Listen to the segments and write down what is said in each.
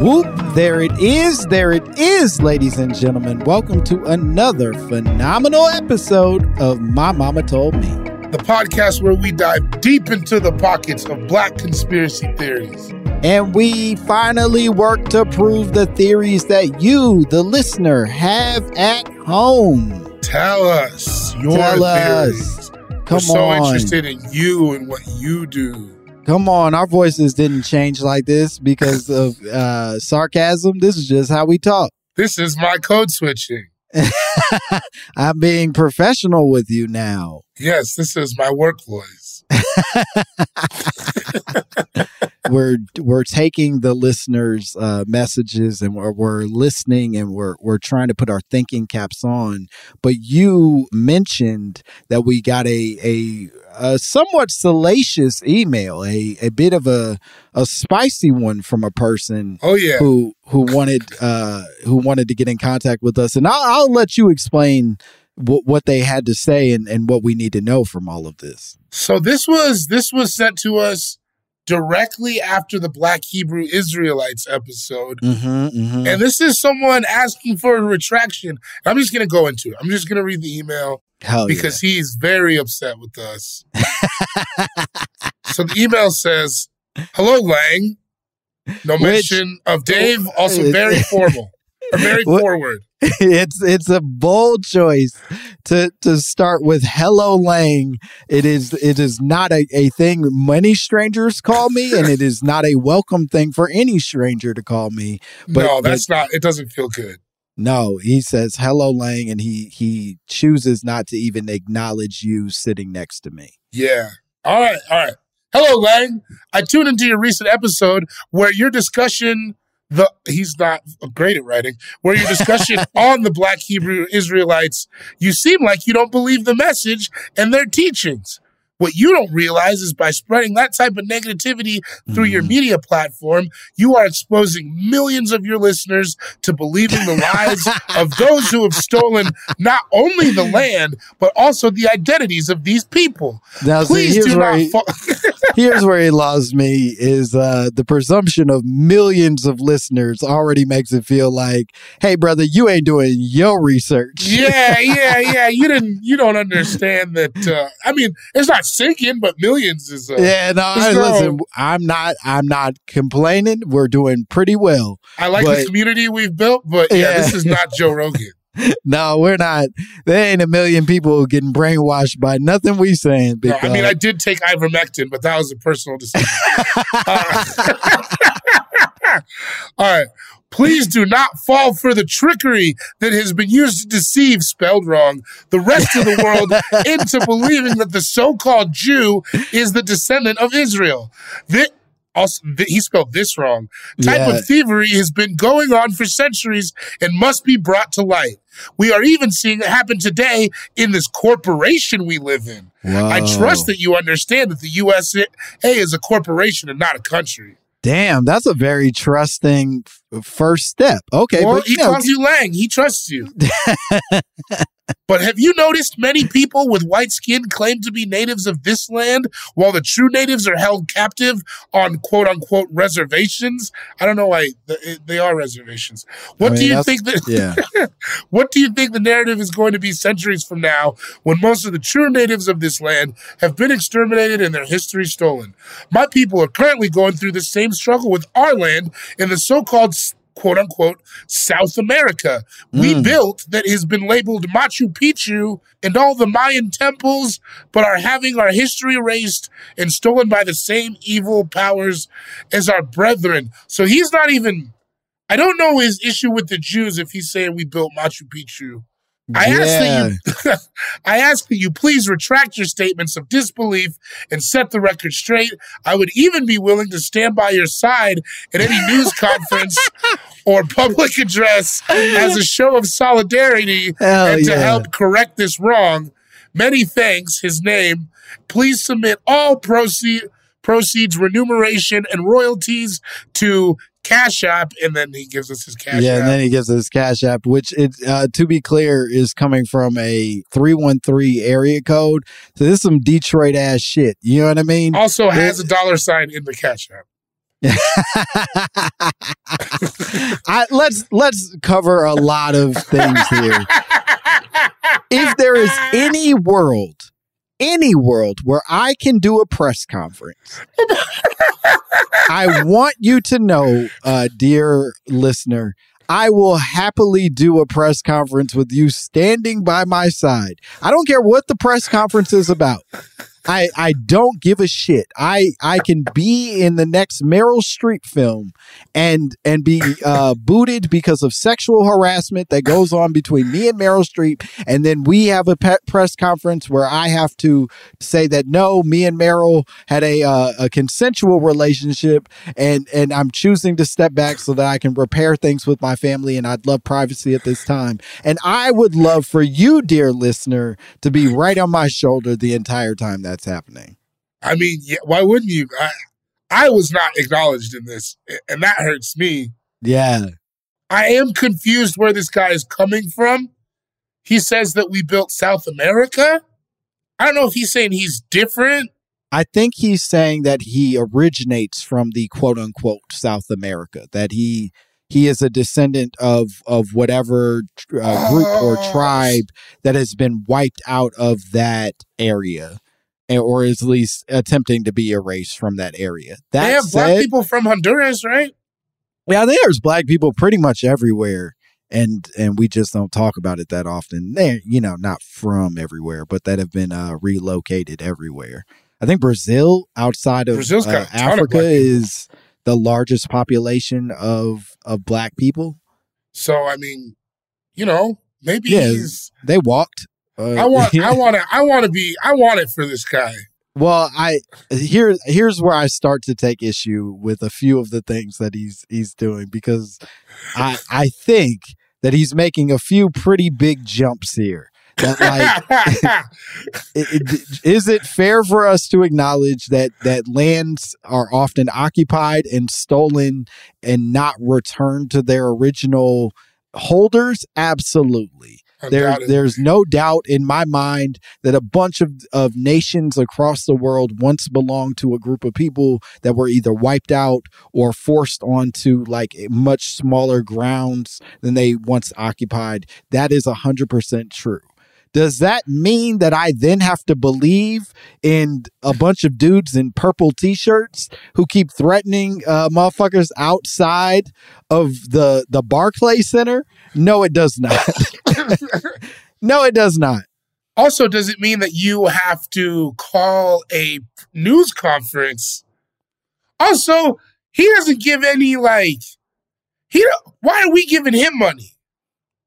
Whoop, there it is. There it is, ladies and gentlemen. Welcome to another phenomenal episode of My Mama Told Me. the podcast where we dive deep into the pockets of black conspiracy theories. And we finally work to prove the theories that you, the listener, have at home. Tell us your Tell theories. us. We're Come so on. interested in you and what you do. Come on. Our voices didn't change like this because of uh, sarcasm. This is just how we talk. This is my code switching. I'm being professional with you now. Yes, this is my work voice. we're we're taking the listeners' uh, messages and we're, we're listening and we're we're trying to put our thinking caps on. But you mentioned that we got a a, a somewhat salacious email, a a bit of a a spicy one from a person Oh yeah. who who wanted uh who wanted to get in contact with us, and I'll, I'll let you explain. What, what they had to say and, and what we need to know from all of this. So this was this was sent to us directly after the Black Hebrew Israelites episode. Mm-hmm, mm-hmm. And this is someone asking for a retraction. I'm just going to go into it. I'm just going to read the email Hell yeah. because he's very upset with us. so the email says, Hello, Lang. No Which- mention of Dave, also very formal or very forward. it's it's a bold choice to to start with hello lang it is it is not a, a thing many strangers call me and it is not a welcome thing for any stranger to call me But- no, that's not, it doesn't feel good. no he says hello lang and he he chooses not to even acknowledge you sitting next to me Yeah. All right. All right. Hello, Lang. I tuned into your recent episode where your discussion, the he's not great at writing, where your discussion on the Black Hebrew Israelites, you seem like you don't believe the message and their teachings. What you don't realize is by spreading that type of negativity through your media platform, you are exposing millions of your listeners to believing the lies of those who have stolen not only the land, but also the identities of these people. now see, Please here's do where not he, fall. here's where he lost me is uh the presumption of millions of listeners already makes it feel like hey brother you ain't doing your research yeah, yeah, yeah. You didn't. You don't understand that. Uh, I mean, it's not sinking, but millions is. Uh, Yeah, no, I, listen, I'm not I'm not complaining. We're doing pretty well. I like but- the community we've built, but yeah, Yeah. this is not Joe Rogan. No, we're not. There ain't a million people getting brainwashed by nothing we saying. No, I mean. I did take ivermectin, but that was a personal decision. Uh, All right. Please do not fall for the trickery that has been used to deceive, spelled wrong, the rest of the world into believing that the so called Jew is the descendant of Israel. That, also, he spelled this wrong. Type Yeah. of thievery has been going on for centuries and must be brought to light. We are even seeing it happen today in this corporation we live in. I trust that you understand that the USA is a corporation and not a country. Damn, that's a very trusting first step. Okay, well, but he you know, calls you Lang. He trusts you. but have you noticed many people with white skin claim to be natives of this land while the true natives are held captive on quote unquote reservations? I don't know why they are reservations. What I do you think that yeah. what do you think the narrative is going to be centuries from now when most of the true natives of this land have been exterminated and their history stolen? My people are currently going through the same struggle with our land in the so called quote unquote South America we Mm. built that has been labeled Machu Picchu and all the Mayan temples, but are having our history erased and stolen by the same evil powers as our brethren. So he's not even. I don't know his issue with the Jews if he's saying we built Machu Picchu. I ask that you, I ask that you please retract your statements of disbelief and set the record straight. I would even be willing to stand by your side at any news conference or public address as a show of solidarity Hell and to yeah. help correct this wrong. Many thanks. His name. Please submit all proceed proceeds, remuneration, and royalties to Cash App, and then he gives us his Cash yeah, App. and then he gives us his Cash App, which it uh, to be clear is coming from a three one three area code. So this is some Detroit ass shit. You know what I mean? also has a dollar sign in the Cash App. I, let's let's cover a lot of things here. If there is any world, any world where I can do a press conference, I want you to know, uh, dear listener, I will happily do a press conference with you standing by my side. I don't care what the press conference is about. I, I don't give a shit. I, I can be in the next Meryl Streep film and and be uh, booted because of sexual harassment that goes on between me and Meryl Streep, and then we have a pe- press conference where I have to say that no, me and Meryl had a uh, a consensual relationship, and and I'm choosing to step back so that I can repair things with my family, and I'd love privacy at this time, and I would love for you, dear listener, to be right on my shoulder the entire time that's happening. I mean, yeah, why wouldn't you? I, I was not acknowledged in this, and that hurts me. Yeah. I am confused where this guy is coming from. He says that we built South America. I don't know if he's saying he's different. I think he's saying that he originates from the quote unquote South America, that he he is a descendant of of whatever uh, group or Oh. tribe that has been wiped out of that area, or is at least attempting to be erased from that area. That they have said, black people from Honduras, right? yeah, there's black people pretty much everywhere, and and we just don't talk about it that often. They're you know not from everywhere, but that have been uh, relocated everywhere. I think Brazil, outside of uh, a ton of Africa, is the largest population of of black people. So I mean, you know, maybe Yeah. They walked. Uh, I want. I want to. I want to be. I want it for this guy. Well, I here here's where I start to take issue with a few of the things that he's he's doing because I I think that he's making a few pretty big jumps here. That like it, it, is it fair for us to acknowledge that that lands are often occupied and stolen and not returned to their original holders? Absolutely. There, there's no doubt in my mind that a bunch of, of nations across the world once belonged to a group of people that were either wiped out or forced onto like much smaller grounds than they once occupied. That is 100% true. Does that mean that I then have to believe in a bunch of dudes in purple t-shirts who keep threatening uh, motherfuckers outside of the the Barclay Center? No, it does not. no, it does not. Also, does it mean that you have to call a news conference? Also, he doesn't give any like He don't- why are we giving him money?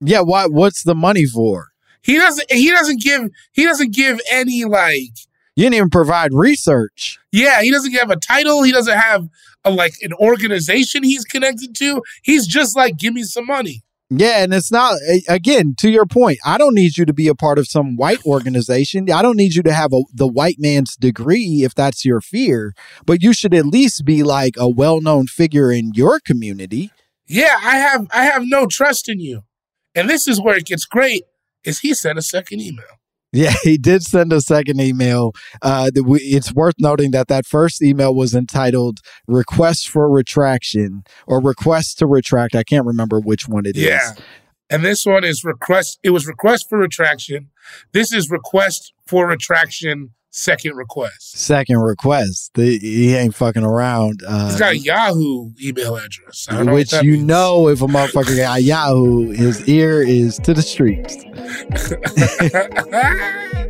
Yeah, what what's the money for? He doesn't he doesn't give he doesn't give any like You didn't even provide research. yeah, he doesn't have a title, he doesn't have a like an organization he's connected to. He's just like give me some money. Yeah, and it's not again to your point. I don't need you to be a part of some white organization. I don't need you to have a, the white man's degree if that's your fear. But you should at least be like a well-known figure in your community. Yeah, I have I have no trust in you. And this is where it gets great is he sent a second email. Yeah, he did send a second email. Uh, we, it's worth noting that that first email was entitled "Request for Retraction" or "Request to Retract." I can't remember which one it is. Yeah. And this one is request it was request for retraction. This is request for retraction second request. Second request. The, he ain't fucking around. Uh, He's got a Yahoo email address. Which you means. know if a motherfucker got Yahoo, his ear is to the streets.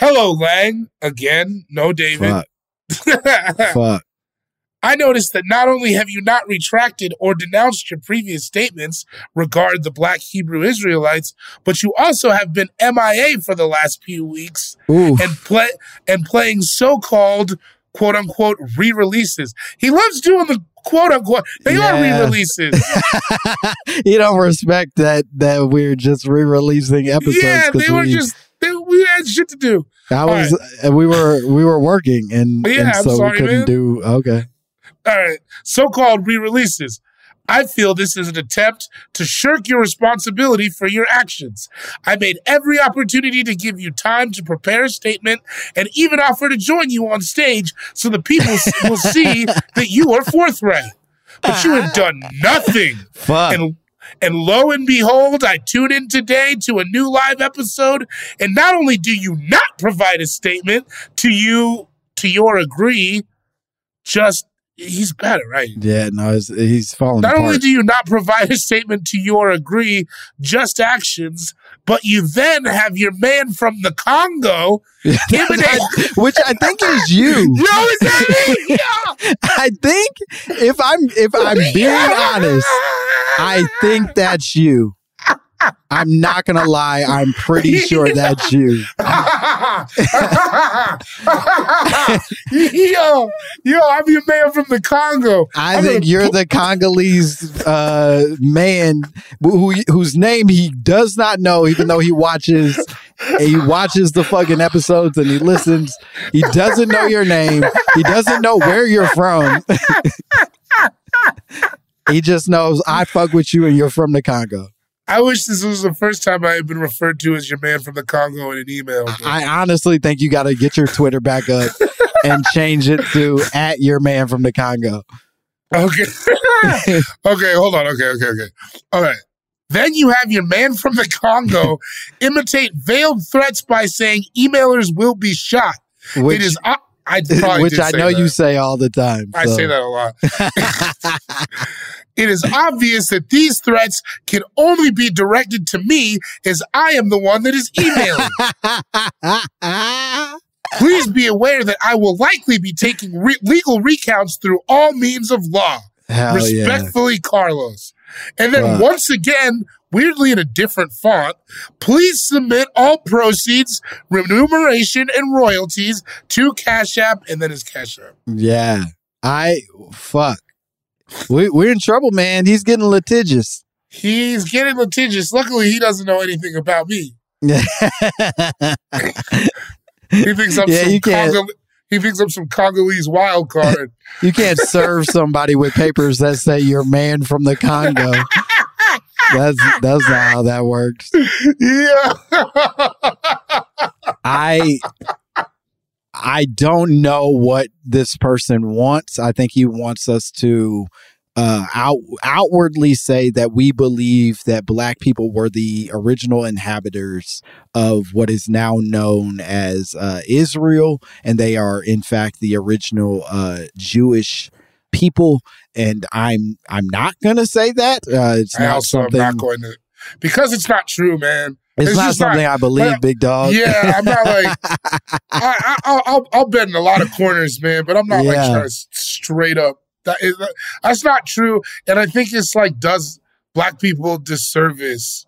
Hello, Lang. Again, no David. Fuck. Fuck. I noticed that not only have you not retracted or denounced your previous statements regarding the black Hebrew Israelites, but you also have been MIA for the last few weeks Ooh. and play and playing so-called quote unquote re-releases. He loves doing the quote unquote they are re-releases. you don't respect that that we're just re-releasing episodes. yeah, they were just we had shit to do. I was uh, we were we were working and, Yeah, and so sorry, we couldn't man. do okay. All right, so-called re-releases. I feel this is an attempt to shirk your responsibility for your actions. I made every opportunity to give you time to prepare a statement and even offer to join you on stage so the people will see that you are forthright. But you have done nothing. Fuck. And and lo and behold, I tune in today to a new live episode, and not only do you not provide a statement to you to your agree, just he's better, right? Yeah, no, he's falling Not apart. only do you not provide a statement to your agree, just actions, but you then have your man from the Congo which I think is you. Yo, is that me? Yeah. I think if I'm if I'm being honest, I think that's you. I'm not gonna lie. I'm pretty sure that's you. yo, yo, I'm your man from the Congo. I I'm think you're the Congolese uh, man who, whose name he does not know, even though he watches he watches the fucking episodes and he listens. He doesn't know your name. He doesn't know where you're from. he just knows I fuck with you and you're from the Congo. I wish this was the first time I had been referred to as your man from the Congo in an email. but- I honestly think you got to get your Twitter back up and change it to at your man from the Congo. Okay. okay, hold on. Okay, okay, okay. All right. Then you have your man from the Congo imitate veiled threats by saying emailers will be shot. Which, it is. I probably which I know that. you say all the time. I so. say that a lot. it is obvious that these threats can only be directed to me as I am the one that is emailing. Please be aware that I will likely be taking re- legal recounts through all means of law. Hell yeah. Respectfully, Carlos. And then once again, weirdly in a different font, please submit all proceeds, remuneration, and royalties to Cash App, and then his Cash App. Yeah. I fuck. We we're in trouble, man. He's getting litigious. He's getting litigious. Luckily, he doesn't know anything about me. He thinks I'm Yeah, some you can't- he picks I'm some Congolese wild card. you can't serve somebody with papers that say you're man from the Congo. That's that's not how that works. yeah. I I don't know what this person wants. I think he wants us to uh, out, outwardly say that we believe that black people were the original inhabitants of what is now known as uh, Israel, and they are in fact the original uh, Jewish people. And I'm I'm not gonna say that. Uh, it's I not something. not going to because it's not true, man. it's, it's not something not- I believe, but- big dog. Yeah, I'm not like I, I, I'll, I'll I'll bet in a lot of corners, man. But I'm not like trying to straight up. That is that's not true, and I think it's like does black people disservice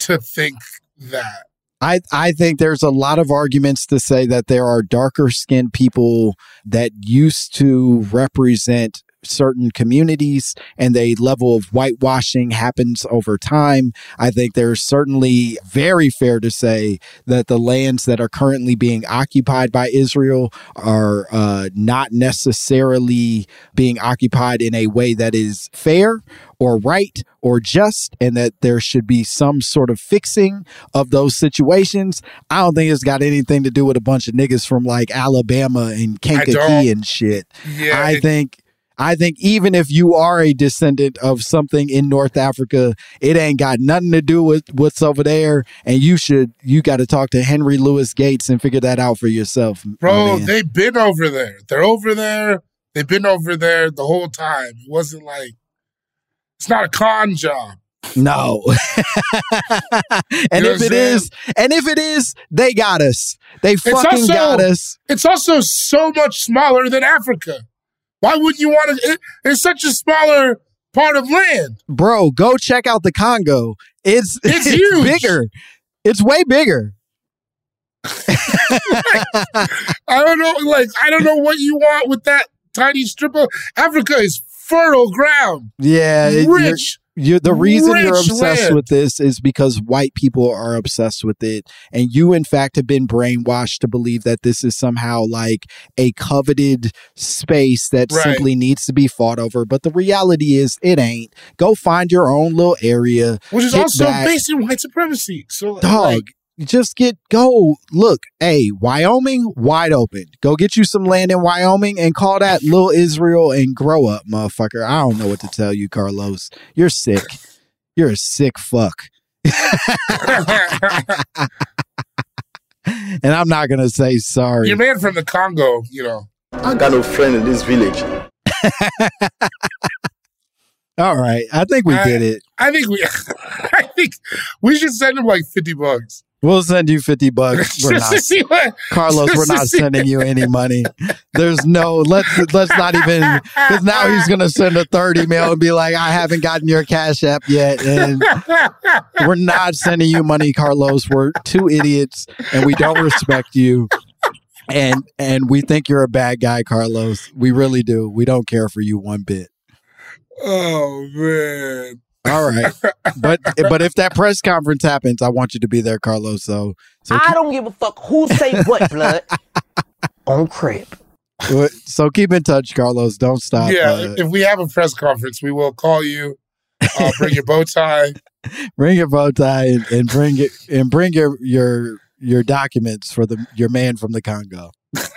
to think that. I, I think there's a lot of arguments to say that there are darker skinned people that used to represent certain communities and a level of whitewashing happens over time. I think there's certainly very fair to say that the lands that are currently being occupied by Israel are uh, not necessarily being occupied in a way that is fair or right or just, and that there should be some sort of fixing of those situations. I don't think it's got anything to do with a bunch of niggas from like Alabama and Kankakee and shit. Yeah, I think I think even if you are a descendant of something in North Africa, it ain't got nothing to do with what's over there. And you should you got to talk to Henry Louis Gates and figure that out for yourself, bro. They've been over there. They're over there. They've been over there the whole time. It wasn't like it's not a con job. No. and if it is, and if it is, they got us. They fucking also- got us. It's also so much smaller than Africa. Why wouldn't you want to? It, it's such a smaller part of land. Bro, go check out the Congo. It's It's huge. bigger. It's way bigger. I don't know. Like I don't know what you want with that tiny strip of Africa is fertile ground, Yeah, it- rich. You the reason you're obsessed land. with this is because white people are obsessed with it and you in fact have been brainwashed to believe that this is somehow like a coveted space that Right. simply needs to be fought over but the reality is it ain't go find your own little area which is also back. based in white supremacy. So dog like, just get go look hey wyoming wide open go get you some land in wyoming and call that little israel and grow up motherfucker i don't know what to tell you carlos you're sick you're a sick fuck and i'm not gonna say sorry your man from the Congo, you know. I got no friend in this village. All right. I think we I- did it. I think we, I think we should send him like fifty bucks. We'll send you 50 bucks. We're not to Carlos, we're not sending you any money. There's no let's let's not even because now he's gonna send a third email and be like, I haven't gotten your cash app yet, and we're not sending you money, Carlos. We're two idiots, and we don't respect you, and and we think you're a bad guy, Carlos. We really do. We don't care for you one bit. Oh man. All right, but but if that press conference happens, I want you to be there, Carlos. So so I don't give a fuck who say what, blood. On crib. so keep in touch, Carlos. Don't stop. yeah, uh, if we have a press conference, we will call you. Uh, bring your bow tie. bring your bow tie and, and bring it and bring your your your documents for the your man from the Congo.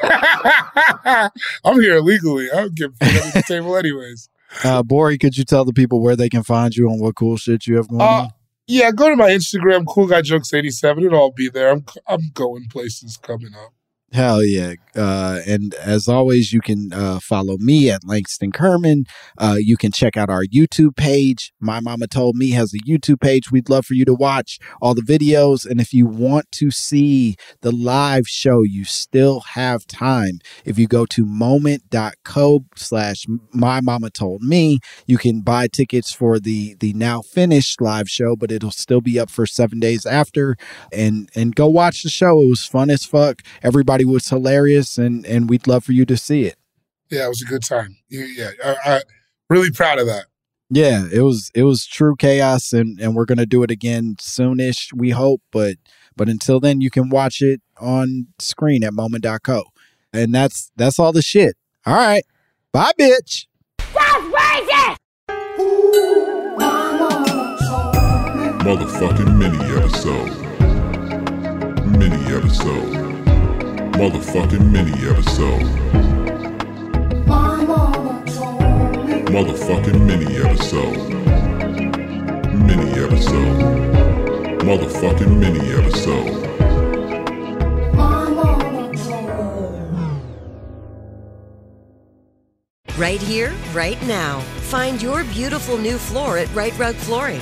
I'm here illegally. I don't give a fuck under the table, anyways. Uh, Gborie, could you tell the people where they can find you and what cool shit you have going Uh, on? yeah, go to my Instagram, Cool Guy Jokes eighty seven. It'll all be there. I'm I'm going places coming up. Hell yeah. Uh, and as always, you can uh, follow me at Langston Kerman. Uh, you can check out our YouTube page. My Mama Told Me has a YouTube page. We'd love for you to watch all the videos. And if you want to see the live show, you still have time. If you go to moment.co slash My Mama Told Me, you can buy tickets for the, the now finished live show, but it'll still be up for seven days after. And, and go watch the show. It was fun as fuck. Everybody was hilarious and, and we'd love for you to see it. Yeah, it was a good time. Yeah, I, I really proud of that. Yeah, it was it was true chaos and and we're going to do it again soonish, we hope, but but until then you can watch it on screen at moment.co. And that's that's all the shit. All right. Bye bitch. Motherfucking mini episode. Mini episode. Motherfucking mini episode. Motherfucking mini episode. Mini episode. Motherfucking mini episode. Right here, right now. Find your beautiful new floor at Rite Rug Flooring.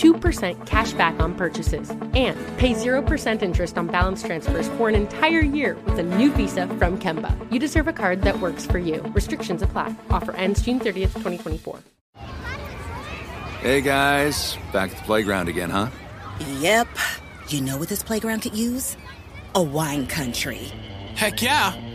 2% cash back on purchases and pay 0% interest on balance transfers for an entire year with a new visa from Kemba. You deserve a card that works for you. Restrictions apply. Offer ends June 30th, 2024. Hey guys, back at the playground again, huh? Yep. You know what this playground could use? A wine country. Heck yeah,